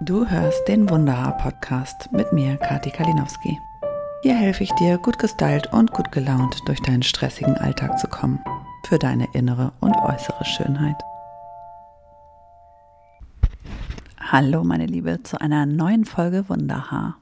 Du hörst den Wunderhaar-Podcast mit mir, Kati Kalinowski. Hier helfe ich dir, gut gestylt und gut gelaunt durch deinen stressigen Alltag zu kommen. Für deine innere und äußere Schönheit. Hallo, meine Liebe, zu einer neuen Folge Wunderhaar.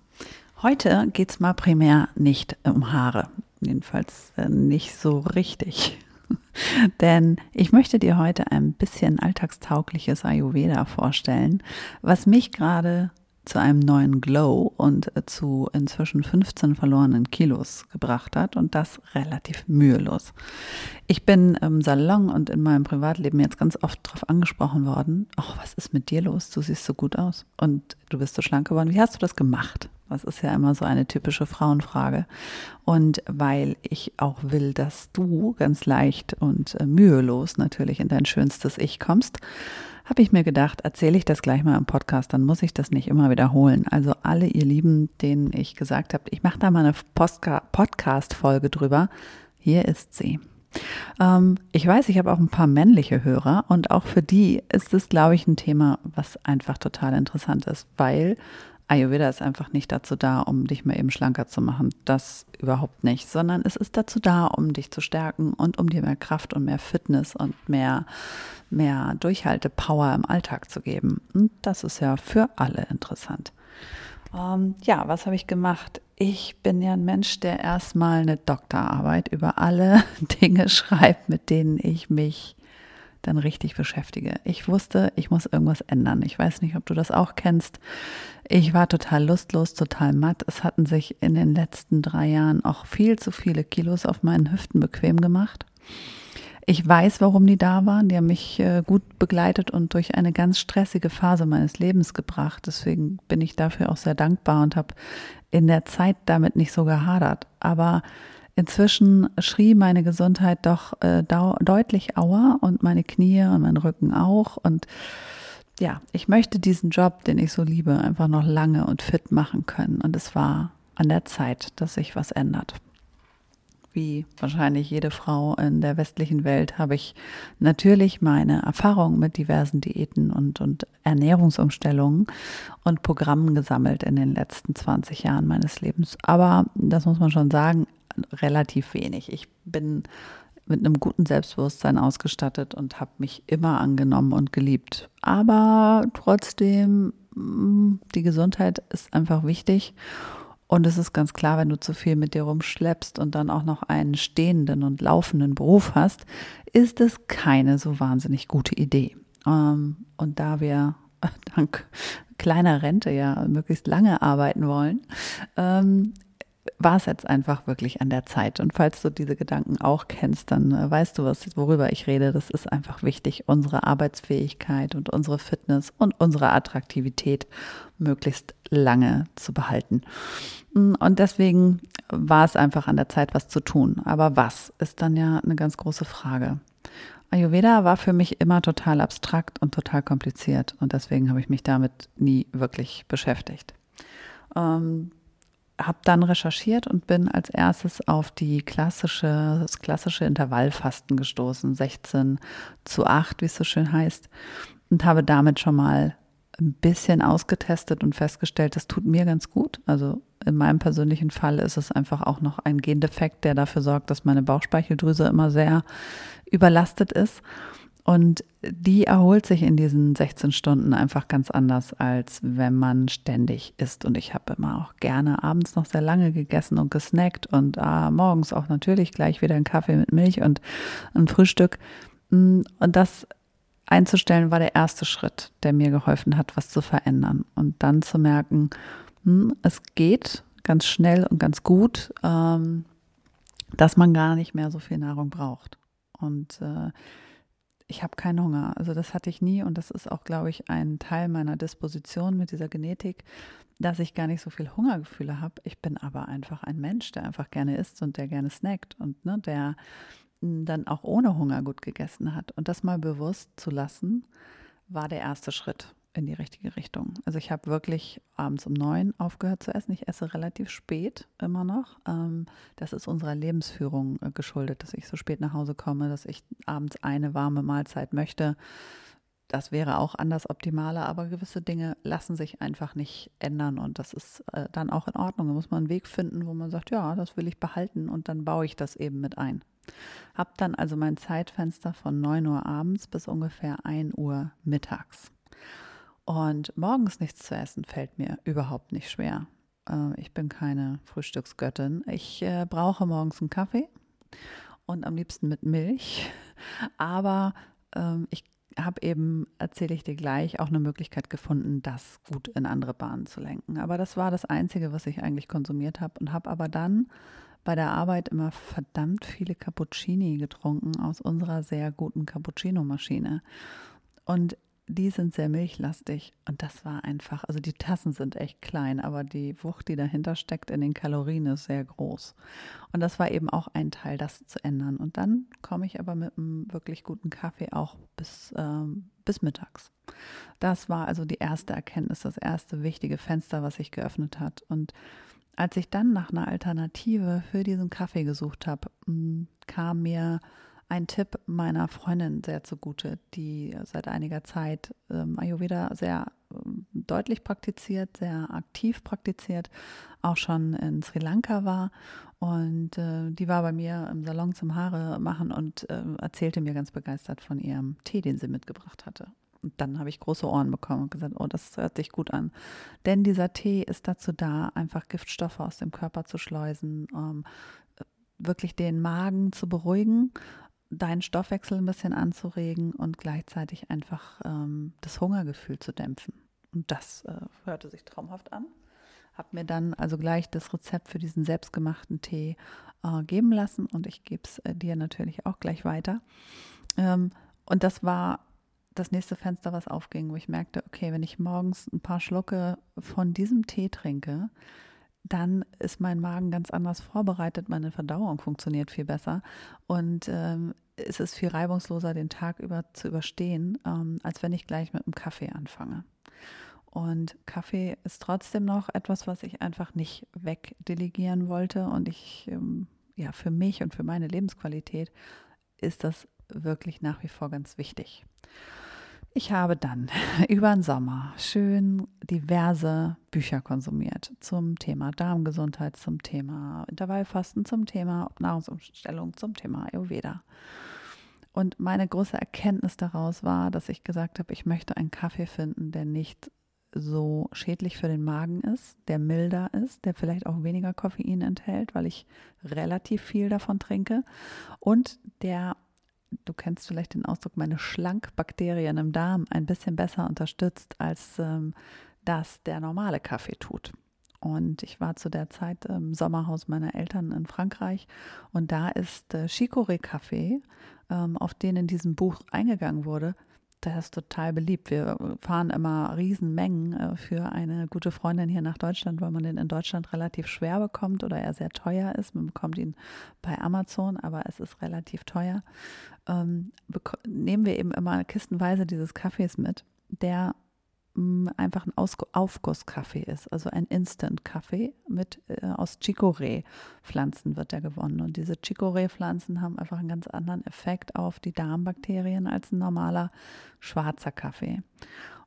Heute geht es mal primär nicht um Haare. Jedenfalls äh, nicht so richtig. Denn ich möchte dir heute ein bisschen alltagstaugliches Ayurveda vorstellen, was mich gerade zu einem neuen Glow und zu inzwischen 15 verlorenen Kilos gebracht hat und das relativ mühelos. Ich bin im Salon und in meinem Privatleben jetzt ganz oft darauf angesprochen worden, ach, was ist mit dir los? Du siehst so gut aus und du bist so schlank geworden. Wie hast du das gemacht? Das ist ja immer so eine typische Frauenfrage. Und weil ich auch will, dass du ganz leicht und äh, mühelos natürlich in dein schönstes Ich kommst, habe ich mir gedacht, erzähle ich das gleich mal im Podcast, dann muss ich das nicht immer wiederholen. Also alle ihr Lieben, denen ich gesagt habe, ich mache da mal eine Podcast-Folge drüber, hier ist sie. Ähm, ich weiß, ich habe auch ein paar männliche Hörer und auch für die ist es, glaube ich, ein Thema, was einfach total interessant ist, weil Ayurveda ist einfach nicht dazu da, um dich mal eben schlanker zu machen. Das überhaupt nicht, sondern es ist dazu da, um dich zu stärken und um dir mehr Kraft und mehr Fitness und mehr, mehr Durchhaltepower im Alltag zu geben. Und das ist ja für alle interessant. Ähm, ja, was habe ich gemacht? Ich bin ja ein Mensch, der erstmal eine Doktorarbeit über alle Dinge schreibt, mit denen ich mich dann richtig beschäftige. Ich wusste, ich muss irgendwas ändern. Ich weiß nicht, ob du das auch kennst. Ich war total lustlos, total matt. Es hatten sich in den letzten drei Jahren auch viel zu viele Kilos auf meinen Hüften bequem gemacht. Ich weiß, warum die da waren. Die haben mich äh, gut begleitet und durch eine ganz stressige Phase meines Lebens gebracht. Deswegen bin ich dafür auch sehr dankbar und habe in der Zeit damit nicht so gehadert. Aber Inzwischen schrie meine Gesundheit doch äh, deutlich auer und meine Knie und mein Rücken auch. Und ja, ich möchte diesen Job, den ich so liebe, einfach noch lange und fit machen können. Und es war an der Zeit, dass sich was ändert. Wie wahrscheinlich jede Frau in der westlichen Welt habe ich natürlich meine Erfahrungen mit diversen Diäten und, und Ernährungsumstellungen und Programmen gesammelt in den letzten 20 Jahren meines Lebens. Aber das muss man schon sagen, relativ wenig. Ich bin mit einem guten Selbstbewusstsein ausgestattet und habe mich immer angenommen und geliebt. Aber trotzdem, mm, die Gesundheit ist einfach wichtig. Und es ist ganz klar, wenn du zu viel mit dir rumschleppst und dann auch noch einen stehenden und laufenden Beruf hast, ist es keine so wahnsinnig gute Idee. Ähm, und da wir dank kleiner Rente ja möglichst lange arbeiten wollen, ähm, war es jetzt einfach wirklich an der Zeit. Und falls du diese Gedanken auch kennst, dann äh, weißt du, was, worüber ich rede. Das ist einfach wichtig, unsere Arbeitsfähigkeit und unsere Fitness und unsere Attraktivität möglichst lange zu behalten. Mm, und deswegen war es einfach an der Zeit, was zu tun. Aber was ist dann ja eine ganz große Frage. Ayurveda war für mich immer total abstrakt und total kompliziert und deswegen habe ich mich damit nie wirklich beschäftigt. Ähm, habe dann recherchiert und bin als erstes auf die klassische, das klassische Intervallfasten gestoßen, 16 zu 8, wie es so schön heißt, und habe damit schon mal ein bisschen ausgetestet und festgestellt, das tut mir ganz gut. Also in meinem persönlichen Fall ist es einfach auch noch ein Gendefekt, der dafür sorgt, dass meine Bauchspeicheldrüse immer sehr überlastet ist. Und die erholt sich in diesen 16 Stunden einfach ganz anders, als wenn man ständig isst. Und ich habe immer auch gerne abends noch sehr lange gegessen und gesnackt und ah, morgens auch natürlich gleich wieder einen Kaffee mit Milch und ein Frühstück. Mm, und das einzustellen war der erste Schritt, der mir geholfen hat, was zu verändern. Und dann zu merken, hm, es geht ganz schnell und ganz gut, ähm, dass man gar nicht mehr so viel Nahrung braucht. Und äh, ich habe keinen Hunger. Also das hatte ich nie und das ist auch, glaube ich, ein Teil meiner Disposition mit dieser Genetik, dass ich gar nicht so viel Hungergefühle habe. Ich bin aber einfach ein Mensch, der einfach gerne isst und der gerne snackt und ne, der dann auch ohne Hunger gut gegessen hat. Und das mal bewusst zu lassen, war der erste Schritt in die richtige Richtung. Also ich habe wirklich abends um neun aufgehört zu essen. Ich esse relativ spät immer noch. Ähm, das ist unserer Lebensführung äh, geschuldet, dass ich so spät nach Hause komme, dass ich abends eine warme Mahlzeit möchte. das wäre auch anders optimaler, aber gewisse Dinge lassen sich einfach nicht ändern und das ist äh, dann auch in Ordnung. Da muss man einen Weg finden, wo man sagt, ja, das will ich behalten und dann baue ich das eben mit ein. Hab dann also mein Zeitfenster von 9 Uhr abends bis ungefähr 1 Uhr mittags. Und morgens nichts zu essen fällt mir überhaupt nicht schwer. Äh, ich bin keine Frühstücksgöttin. Ich äh, brauche morgens einen Kaffee und am liebsten mit Milch. Aber ähm, ich habe eben, erzähle ich dir gleich, auch eine Möglichkeit gefunden, das gut in andere Bahnen zu lenken. Aber das war das Einzige, was ich eigentlich konsumiert habe und habe aber dann bei der Arbeit immer verdammt viele Cappuccini getrunken aus unserer sehr guten Cappuccino-Maschine. Und die sind sehr milchlastig und das war einfach, also die Tassen sind echt klein, aber die Wucht, die dahinter steckt in den Kalorien, ist sehr groß. Und das war eben auch ein Teil, das zu ändern. Und dann komme ich aber mit einem wirklich guten Kaffee auch bis, ähm, bis mittags. Das war also die erste Erkenntnis, das erste wichtige Fenster, was sich geöffnet hat. Und als ich dann nach einer Alternative für diesen Kaffee gesucht habe, mm, kam mir ein Tipp meiner Freundin sehr zugute, die seit einiger Zeit ähm, Ayurveda sehr ähm, deutlich praktiziert, sehr aktiv praktiziert, auch schon in Sri Lanka war. Und äh, die war bei mir im Salon zum Haare machen und äh, erzählte mir ganz begeistert von ihrem Tee, den sie mitgebracht hatte. Und dann habe ich große Ohren bekommen und gesagt, oh, das hört sich gut an. Denn dieser Tee ist dazu da, einfach Giftstoffe aus dem Körper zu schleusen, ähm, wirklich den Magen zu beruhigen deinen Stoffwechsel ein bisschen anzuregen und gleichzeitig einfach ähm, das Hungergefühl zu dämpfen. Und das äh, hörte sich traumhaft an. Hab mir dann also gleich das Rezept für diesen selbstgemachten Tee äh, geben lassen und ich gebe es äh, dir natürlich auch gleich weiter. Ähm, und das war das nächste Fenster, was aufging, wo ich merkte, okay, wenn ich morgens ein paar Schlucke von diesem Tee trinke, dann ist mein Magen ganz anders vorbereitet, meine Verdauung funktioniert viel besser und ähm, es ist viel reibungsloser, den Tag über zu überstehen, ähm, als wenn ich gleich mit einem Kaffee anfange. Und Kaffee ist trotzdem noch etwas, was ich einfach nicht wegdelegieren wollte und ich, ähm, ja, für mich und für meine Lebensqualität ist das wirklich nach wie vor ganz wichtig. Ich habe dann über den Sommer schön diverse Bücher konsumiert zum Thema Darmgesundheit, zum Thema Intervallfasten, zum Thema Nahrungsumstellung, zum Thema Ayurveda. Und meine große Erkenntnis daraus war, dass ich gesagt habe, ich möchte einen Kaffee finden, der nicht so schädlich für den Magen ist, der milder ist, der vielleicht auch weniger Koffein enthält, weil ich relativ viel davon trinke und der du kennst vielleicht den Ausdruck, meine Schlankbakterien im Darm ein bisschen besser unterstützt, als ähm, das der normale Kaffee tut. Und ich war zu der Zeit im Sommerhaus meiner Eltern in Frankreich und da ist äh, Chicorée Kaffee, ähm, auf den in diesem Buch eingegangen wurde, der ist total beliebt. Wir fahren immer Riesenmengen äh, für eine gute Freundin hier nach Deutschland, weil man den in Deutschland relativ schwer bekommt oder er sehr teuer ist. Man bekommt ihn bei Amazon, aber es ist relativ teuer. Ähm, nehmen wir eben immer kistenweise dieses Kaffees mit, der einfach ein Aufgusskaffee ist, also ein Instant-Kaffee mit äh, aus Chicorée-Pflanzen wird der gewonnen. Und diese Chicorée-Pflanzen haben einfach einen ganz anderen Effekt auf die Darmbakterien als ein normaler schwarzer Kaffee.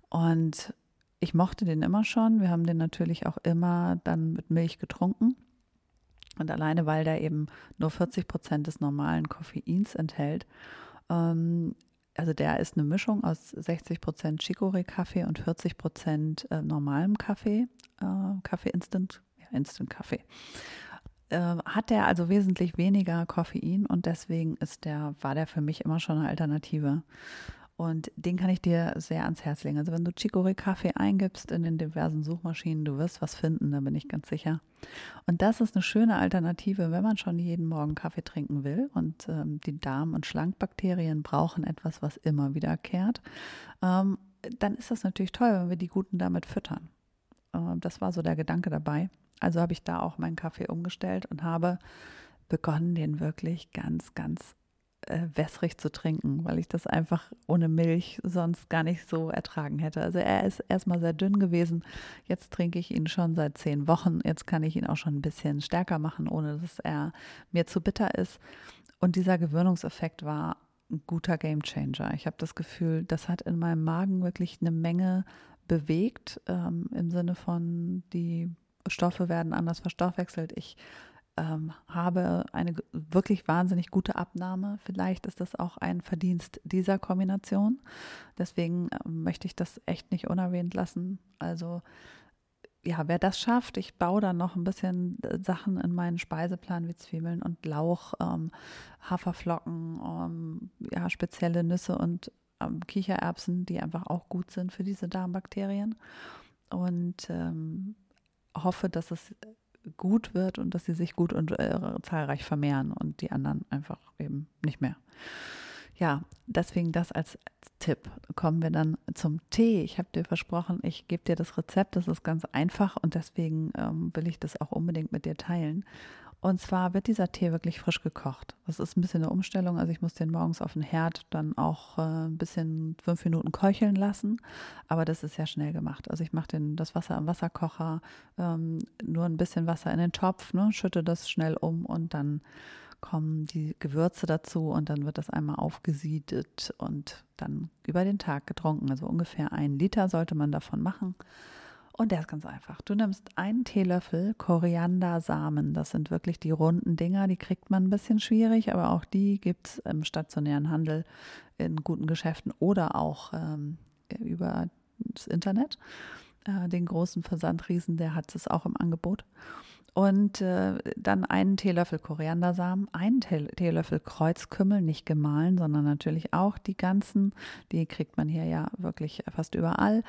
Und ich mochte den immer schon. Wir haben den natürlich auch immer dann mit Milch getrunken. Und alleine, weil der eben nur 40 Prozent des normalen Koffeins enthält, ähm, also der ist eine Mischung aus 60 Prozent Chicorée-Kaffee und 40 Prozent äh, normalem Kaffee, äh, Kaffee Instant, ja, Instant Kaffee. Äh, hat der also wesentlich weniger Koffein und deswegen ist der, war der für mich immer schon eine Alternative. Und den kann ich dir sehr ans Herz legen. Also wenn du Chicorée Kaffee eingibst in den diversen Suchmaschinen, du wirst was finden, da bin ich ganz sicher. Und das ist eine schöne Alternative, wenn man schon jeden Morgen Kaffee trinken will. Und ähm, die Darm- und Schlankbakterien brauchen etwas, was immer wiederkehrt. Ähm, dann ist das natürlich toll, wenn wir die Guten damit füttern. Ähm, das war so der Gedanke dabei. Also habe ich da auch meinen Kaffee umgestellt und habe begonnen, den wirklich ganz, ganz äh, wässrig zu trinken, weil ich das einfach ohne Milch sonst gar nicht so ertragen hätte. Also er ist erstmal sehr dünn gewesen. Jetzt trinke ich ihn schon seit zehn Wochen. Jetzt kann ich ihn auch schon ein bisschen stärker machen, ohne dass er mir zu bitter ist. Und dieser Gewöhnungseffekt war ein guter Gamechanger. Ich habe das Gefühl, das hat in meinem Magen wirklich eine Menge bewegt, ähm, im Sinne von, die Stoffe werden anders verstoffwechselt. Ich ähm, habe eine wirklich wahnsinnig gute Abnahme. Vielleicht ist das auch ein Verdienst dieser Kombination. Deswegen ähm, möchte ich das echt nicht unerwähnt lassen. Also ja, wer das schafft, ich baue dann noch ein bisschen äh, Sachen in meinen Speiseplan wie Zwiebeln und Lauch, ähm, Haferflocken, ähm, ja, spezielle Nüsse und ähm, Kichererbsen, die einfach auch gut sind für diese Darmbakterien. Und ähm, hoffe, dass es gut wird und dass sie sich gut und äh, zahlreich vermehren und die anderen einfach eben nicht mehr. Ja, deswegen das als Tipp. Kommen wir dann zum Tee. Ich habe dir versprochen, ich gebe dir das Rezept. Das ist ganz einfach und deswegen ähm, will ich das auch unbedingt mit dir teilen. Und zwar wird dieser Tee wirklich frisch gekocht. Das ist ein bisschen eine Umstellung. Also ich muss den morgens auf den Herd dann auch äh, ein bisschen fünf Minuten köcheln lassen. Aber das ist ja schnell gemacht. Also ich mache das Wasser im Wasserkocher, ähm, nur ein bisschen Wasser in den Topf, ne, schütte das schnell um und dann kommen die Gewürze dazu und dann wird das einmal aufgesiedet und dann über den Tag getrunken. Also ungefähr ein Liter sollte man davon machen. Und der ist ganz einfach. Du nimmst einen Teelöffel Koriandersamen. Das sind wirklich die runden Dinger, die kriegt man ein bisschen schwierig, aber auch die gibt es im stationären Handel in guten Geschäften oder auch ähm, über das Internet. Äh, den großen Versandriesen, der hat es auch im Angebot. Und äh, dann einen Teelöffel Koriandersamen, einen Teelöffel Kreuzkümmel, nicht gemahlen, sondern natürlich auch die ganzen. Die kriegt man hier ja wirklich fast überall.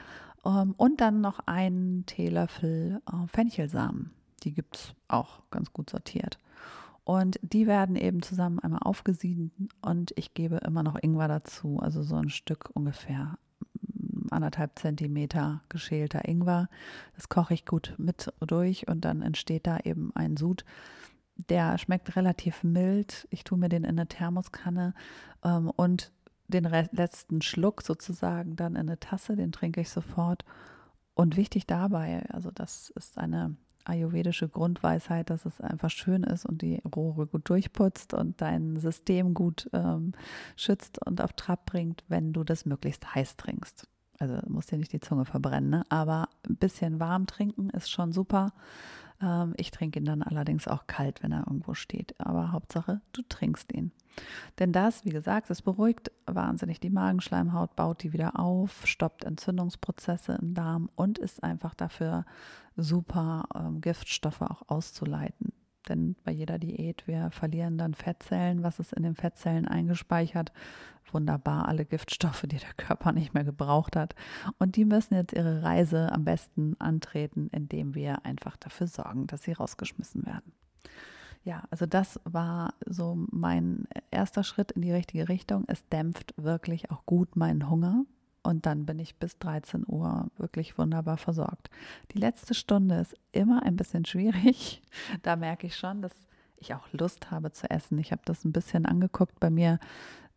Ähm, und dann noch einen Teelöffel äh, Fenchelsamen. Die gibt es auch ganz gut sortiert. Und die werden eben zusammen einmal aufgesieden und ich gebe immer noch Ingwer dazu, also so ein Stück ungefähr anderthalb Zentimeter geschälter Ingwer. Das koche ich gut mit durch und dann entsteht da eben ein Sud. Der schmeckt relativ mild. Ich tue mir den in eine Thermoskanne ähm, und den letzten Schluck sozusagen dann in eine Tasse, den trinke ich sofort. Und wichtig dabei, also das ist eine ayurvedische Grundweisheit, dass es einfach schön ist und die Rohre gut durchputzt und dein System gut ähm, schützt und auf Trab bringt, wenn du das möglichst heiß trinkst. Also musst dir nicht die Zunge verbrennen, ne? aber ein bisschen warm trinken ist schon super. Ähm, ich trinke ihn dann allerdings auch kalt, wenn er irgendwo steht. Aber Hauptsache, du trinkst ihn. Denn das, wie gesagt, es beruhigt wahnsinnig die Magenschleimhaut, baut die wieder auf, stoppt Entzündungsprozesse im Darm und ist einfach dafür super, ähm, Giftstoffe auch auszuleiten. Denn bei jeder Diät, wir verlieren dann Fettzellen. Was ist in den Fettzellen eingespeichert? Wunderbar, alle Giftstoffe, die der Körper nicht mehr gebraucht hat. Und die müssen jetzt ihre Reise am besten antreten, indem wir einfach dafür sorgen, dass sie rausgeschmissen werden. Ja, also das war so mein erster Schritt in die richtige Richtung. Es dämpft wirklich auch gut meinen Hunger. Und dann bin ich bis 13 Uhr wirklich wunderbar versorgt. Die letzte Stunde ist immer ein bisschen schwierig. Da merke ich schon, dass ich auch Lust habe zu essen. Ich habe das ein bisschen angeguckt bei mir.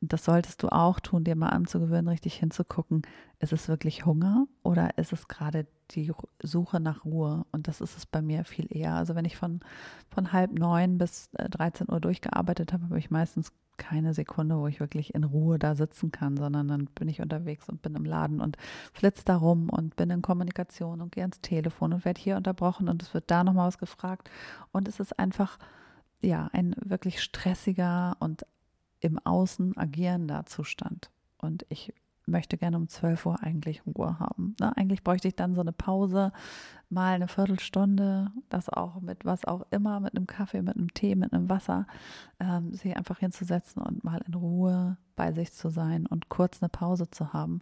Das solltest du auch tun, dir mal anzugewöhnen, richtig hinzugucken. Ist es wirklich Hunger oder ist es gerade die Suche nach Ruhe? Und das ist es bei mir viel eher. Also wenn ich von, von halb neun bis 13 äh, Uhr durchgearbeitet habe, habe ich meistens keine Sekunde, wo ich wirklich in Ruhe da sitzen kann, sondern dann bin ich unterwegs und bin im Laden und flitze da rum und bin in Kommunikation und gehe ans Telefon und werde hier unterbrochen und es wird da nochmal was gefragt. Und es ist einfach, ja, ein wirklich stressiger und im Außen agierender Zustand. Und ich möchte gerne um 12 Uhr eigentlich Ruhe haben. Ne? Eigentlich bräuchte ich dann so eine Pause, mal eine Viertelstunde, das auch mit was auch immer, mit einem Kaffee, mit einem Tee, mit einem Wasser, ähm, sich einfach hinzusetzen und mal in Ruhe bei sich zu sein und kurz eine Pause zu haben.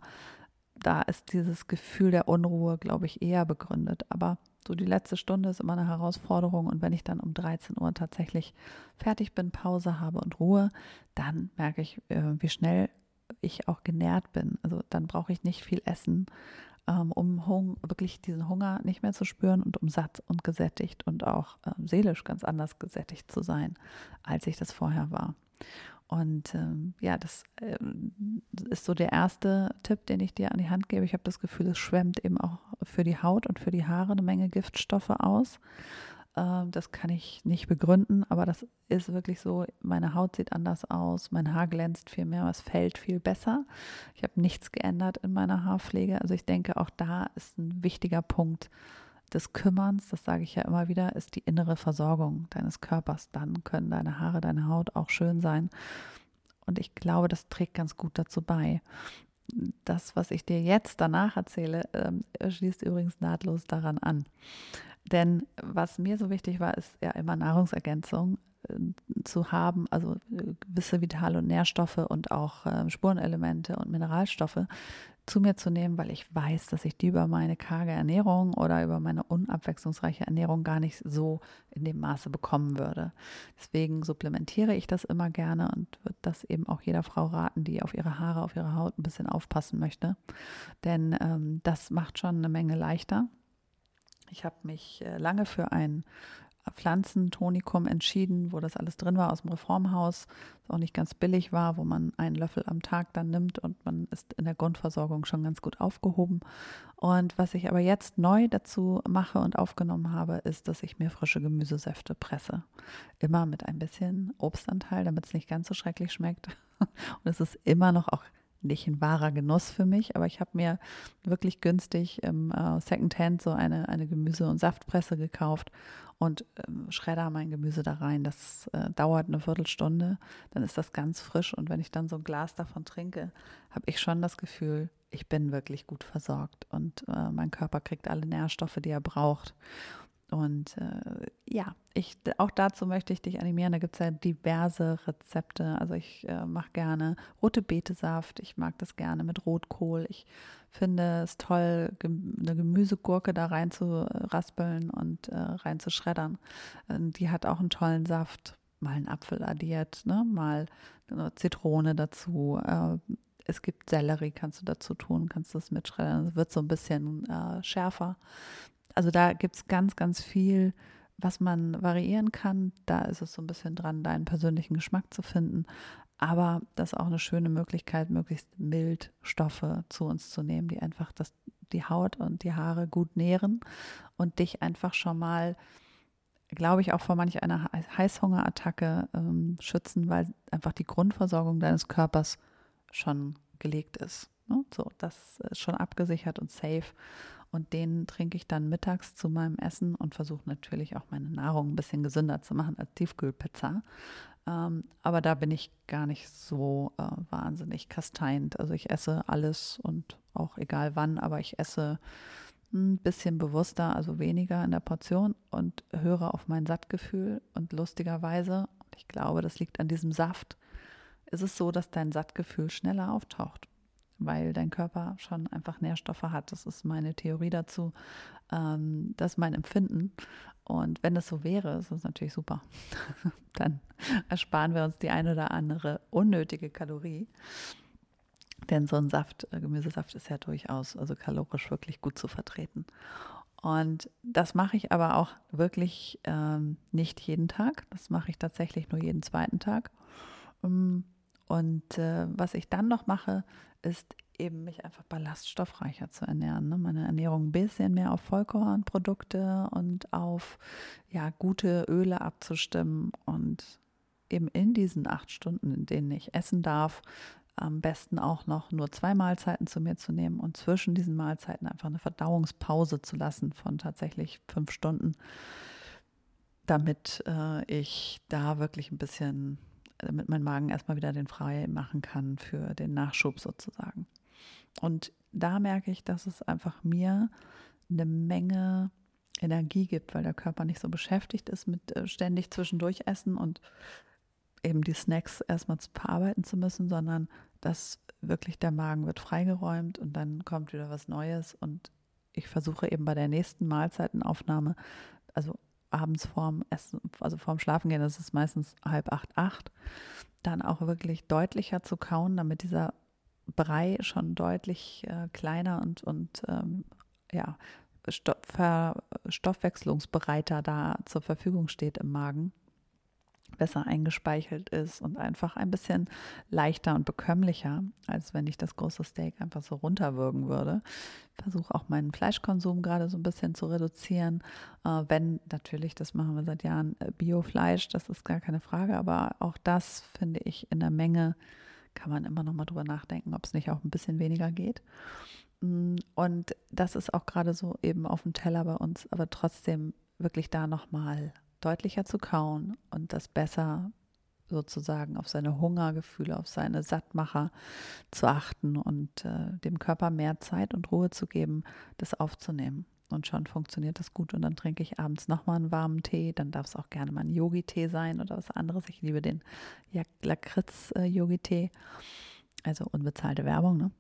Da ist dieses Gefühl der Unruhe, glaube ich, eher begründet. Aber so die letzte Stunde ist immer eine Herausforderung und wenn ich dann um 13 Uhr tatsächlich fertig bin, Pause habe und Ruhe, dann merke ich, äh, wie schnell ich auch genährt bin. Also dann brauche ich nicht viel Essen, ähm, um wirklich diesen Hunger nicht mehr zu spüren und um satt und gesättigt und auch ähm, seelisch ganz anders gesättigt zu sein, als ich das vorher war. Und ähm, ja, das äh, ist so der erste Tipp, den ich dir an die Hand gebe. Ich habe das Gefühl, es schwemmt eben auch für die Haut und für die Haare eine Menge Giftstoffe aus. Ähm, das kann ich nicht begründen, aber das ist wirklich so. Meine Haut sieht anders aus, mein Haar glänzt viel mehr, es fällt viel besser. Ich habe nichts geändert in meiner Haarpflege. Also ich denke, auch da ist ein wichtiger Punkt des Kümmerns, das sage ich ja immer wieder, ist die innere Versorgung deines Körpers. Dann können deine Haare, deine Haut auch schön sein. Und ich glaube, das trägt ganz gut dazu bei. Das, was ich dir jetzt danach erzähle, ähm, schließt übrigens nahtlos daran an. Denn was mir so wichtig war, ist ja immer Nahrungsergänzung zu haben, also äh, gewisse Vitale und Nährstoffe und auch äh, Spurenelemente und Mineralstoffe zu mir zu nehmen, weil ich weiß, dass ich die über meine karge Ernährung oder über meine unabwechslungsreiche Ernährung gar nicht so in dem Maße bekommen würde. Deswegen supplementiere ich das immer gerne und würde das eben auch jeder Frau raten, die auf ihre Haare, auf ihre Haut ein bisschen aufpassen möchte. Denn ähm, das macht schon eine Menge leichter. Ich habe mich äh, lange für ein Pflanzentonikum entschieden, wo das alles drin war aus dem Reformhaus, das auch nicht ganz billig war, wo man einen Löffel am Tag dann nimmt und man ist in der Grundversorgung schon ganz gut aufgehoben. Und was ich aber jetzt neu dazu mache und aufgenommen habe, ist, dass ich mir frische Gemüsesäfte presse. Immer mit ein bisschen Obstanteil, damit es nicht ganz so schrecklich schmeckt. Und es ist immer noch auch nicht ein wahrer Genuss für mich, aber ich habe mir wirklich günstig im äh, Secondhand so eine, eine Gemüse- und Saftpresse gekauft und ähm, schredder mein Gemüse da rein. Das äh, dauert eine Viertelstunde, dann ist das ganz frisch und wenn ich dann so ein Glas davon trinke, habe ich schon das Gefühl, ich bin wirklich gut versorgt und äh, mein Körper kriegt alle Nährstoffe, die er braucht. Und äh, ja, ich, auch dazu möchte ich dich animieren. Da gibt es ja diverse Rezepte. Also ich äh, mache gerne rote Betesaft. Ich mag das gerne mit Rotkohl. Ich finde es toll, eine Gemüsegurke da rein zu raspeln und äh, rein zu schreddern. Ähm, die hat auch einen tollen Saft. Mal einen Apfel addiert, ne? mal eine Zitrone dazu. Äh, es gibt Sellerie, kannst du dazu tun, kannst das mitschreddern. Es wird so ein bisschen äh, schärfer also da gibt es ganz, ganz viel, was man variieren kann. Da ist es so ein bisschen dran, deinen persönlichen Geschmack zu finden. Aber das ist auch eine schöne Möglichkeit, möglichst mild Stoffe zu uns zu nehmen, die einfach das, die Haut und die Haare gut nähren und dich einfach schon mal, glaube ich, auch vor manch einer Heißhungerattacke ähm, schützen, weil einfach die Grundversorgung deines Körpers schon gelegt ist. Ne? So, das ist schon abgesichert und safe. Und den trinke ich dann mittags zu meinem Essen und versuche natürlich auch meine Nahrung ein bisschen gesünder zu machen als Tiefkühlpizza. Ähm, aber da bin ich gar nicht so äh, wahnsinnig kasteint. Also ich esse alles und auch egal wann, aber ich esse ein bisschen bewusster, also weniger in der Portion und höre auf mein Sattgefühl. Und lustigerweise, ich glaube, das liegt an diesem Saft, ist es so, dass dein Sattgefühl schneller auftaucht weil dein Körper schon einfach Nährstoffe hat. Das ist meine Theorie dazu. Ähm, das ist mein Empfinden. Und wenn das so wäre, ist das natürlich super. Dann ersparen wir uns die eine oder andere unnötige Kalorie. Denn so ein Saft, äh, Gemüsesaft ist ja durchaus, also kalorisch wirklich gut zu vertreten. Und das mache ich aber auch wirklich ähm, nicht jeden Tag. Das mache ich tatsächlich nur jeden zweiten Tag. Ähm, und äh, was ich dann noch mache, ist eben mich einfach ballaststoffreicher zu ernähren. Ne? Meine Ernährung ein bisschen mehr auf Vollkornprodukte und auf ja, gute Öle abzustimmen und eben in diesen acht Stunden, in denen ich essen darf, am besten auch noch nur zwei Mahlzeiten zu mir zu nehmen und zwischen diesen Mahlzeiten einfach eine Verdauungspause zu lassen von tatsächlich fünf Stunden, damit äh, ich da wirklich ein bisschen damit mein Magen erstmal wieder den frei machen kann für den Nachschub sozusagen. Und da merke ich, dass es einfach mir eine Menge Energie gibt, weil der Körper nicht so beschäftigt ist mit äh, ständig zwischendurch essen und eben die Snacks erstmal verarbeiten zu müssen, sondern dass wirklich der Magen wird freigeräumt und dann kommt wieder was Neues und ich versuche eben bei der nächsten Mahlzeitenaufnahme, also abends vorm Essen, also vorm Schlafengehen, das ist meistens halb acht, acht, dann auch wirklich deutlicher zu kauen, damit dieser Brei schon deutlich äh, kleiner und, und ähm, ja, Stoff, Stoffwechslungsbereiter da zur Verfügung steht im Magen. Besser eingespeichelt ist und einfach ein bisschen leichter und bekömmlicher, als wenn ich das große Steak einfach so runterwürgen würde. Versuche auch meinen Fleischkonsum gerade so ein bisschen zu reduzieren. Äh, wenn natürlich, das machen wir seit Jahren, äh, Biofleisch, das ist gar keine Frage, aber auch das finde ich in der Menge kann man immer noch mal drüber nachdenken, ob es nicht auch ein bisschen weniger geht. Mm, und das ist auch gerade so eben auf dem Teller bei uns, aber trotzdem wirklich da noch mal deutlicher zu kauen und das besser sozusagen auf seine Hungergefühle, auf seine Sattmacher zu achten und äh, dem Körper mehr Zeit und Ruhe zu geben, das aufzunehmen. Und schon funktioniert das gut. Und dann trinke ich abends nochmal einen warmen Tee. Dann darf es auch gerne mal ein Yogi-Tee sein oder was anderes. Ich liebe den Lakritz-Yogi-Tee. Also unbezahlte Werbung. Ne?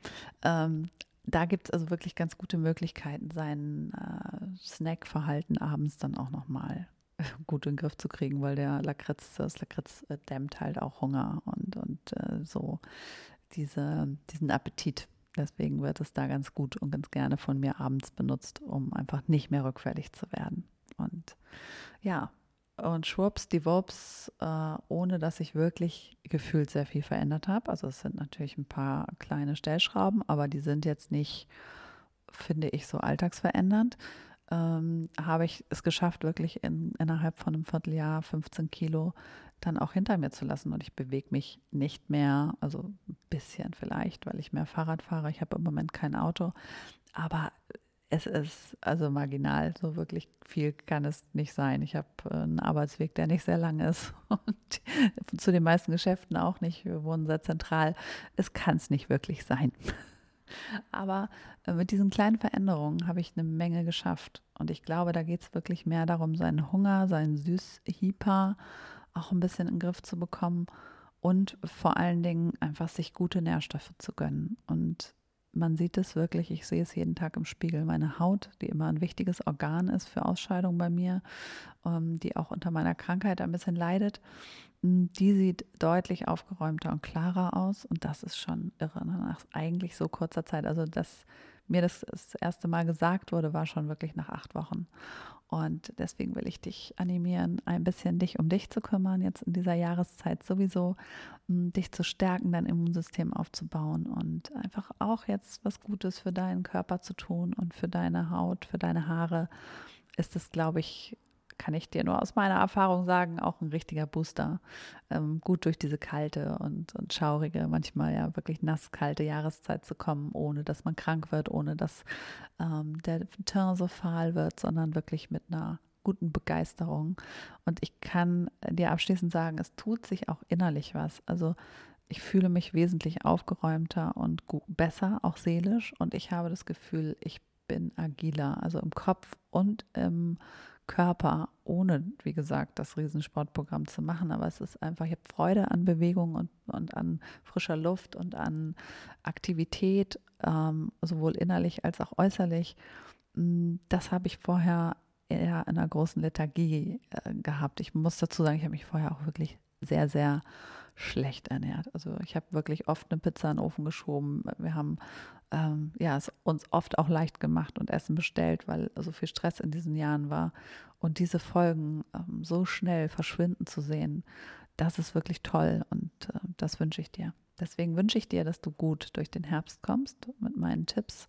Ähm, da gibt es also wirklich ganz gute Möglichkeiten, sein äh, Snackverhalten abends dann auch nochmal gut in den Griff zu kriegen, weil der Lakritz, das Lakritz äh, dämmt halt auch Hunger und, und äh, so diese, diesen Appetit. Deswegen wird es da ganz gut und ganz gerne von mir abends benutzt, um einfach nicht mehr rückfällig zu werden. Und ja, und schwupps, die Wups, äh, ohne dass ich wirklich gefühlt sehr viel verändert habe. Also es sind natürlich ein paar kleine Stellschrauben, aber die sind jetzt nicht, finde ich, so alltagsverändernd ähm, habe ich es geschafft, wirklich in, innerhalb von einem Vierteljahr 15 Kilo dann auch hinter mir zu lassen. Und ich bewege mich nicht mehr, also ein bisschen vielleicht, weil ich mehr Fahrrad fahre. Ich habe im Moment kein Auto. Aber es ist also marginal, so wirklich viel kann es nicht sein. Ich habe äh, einen Arbeitsweg, der nicht sehr lang ist und zu den meisten Geschäften auch nicht. Wir wohnen sehr zentral. Es kann es nicht wirklich sein. Aber äh, mit diesen kleinen Veränderungen habe ich eine Menge geschafft. Und ich glaube, da geht es wirklich mehr darum, seinen Hunger, seinen Süßhyper auch ein bisschen in den Griff zu bekommen und vor allen Dingen einfach sich gute Nährstoffe zu gönnen. Und man sieht es wirklich, ich sehe es jeden Tag im Spiegel. Meine Haut, die immer ein wichtiges Organ ist für Ausscheidung bei mir, ähm, die auch unter meiner Krankheit ein bisschen leidet, die sieht deutlich aufgeräumter und klarer aus. Und das ist schon irre, ne? nach eigentlich so kurzer Zeit. Also, dass mir das das erste Mal gesagt wurde, war schon wirklich nach acht Wochen. Und deswegen will ich dich animieren, ein bisschen dich um dich zu kümmern, jetzt in dieser Jahreszeit sowieso, dich zu stärken, dein Immunsystem aufzubauen und einfach auch jetzt was Gutes für deinen Körper zu tun und für deine Haut, für deine Haare ist es, glaube ich, kann ich dir nur aus meiner Erfahrung sagen, auch ein richtiger Booster. Ähm, gut durch diese kalte und, und schaurige, manchmal ja wirklich nasskalte Jahreszeit zu kommen, ohne dass man krank wird, ohne dass ähm, der Teint so fahl wird, sondern wirklich mit einer guten Begeisterung. Und ich kann dir abschließend sagen, es tut sich auch innerlich was. Also ich fühle mich wesentlich aufgeräumter und besser, auch seelisch. Und ich habe das Gefühl, ich bin agiler, also im Kopf und im Körper, ohne, wie gesagt, das Riesensportprogramm zu machen. Aber es ist einfach, ich habe Freude an Bewegung und, und an frischer Luft und an Aktivität, ähm, sowohl innerlich als auch äußerlich. Mm, das habe ich vorher eher in einer großen Lethargie äh, gehabt. Ich muss dazu sagen, ich habe mich vorher auch wirklich sehr, sehr schlecht ernährt. Also ich habe wirklich oft eine Pizza in den Ofen geschoben. Wir haben ähm, ja, es uns oft auch leicht gemacht und Essen bestellt, weil so viel Stress in diesen Jahren war. Und diese Folgen ähm, so schnell verschwinden zu sehen, das ist wirklich toll und äh, das wünsche ich dir. Deswegen wünsche ich dir, dass du gut durch den Herbst kommst mit meinen Tipps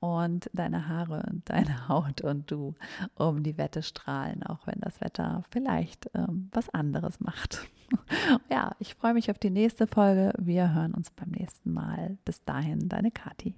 und deine Haare und deine Haut und du um die Wette strahlen, auch wenn das Wetter vielleicht ähm, was anderes macht. ja, ich freue mich auf die nächste Folge. Wir hören uns beim nächsten Mal. Bis dahin, deine Kati.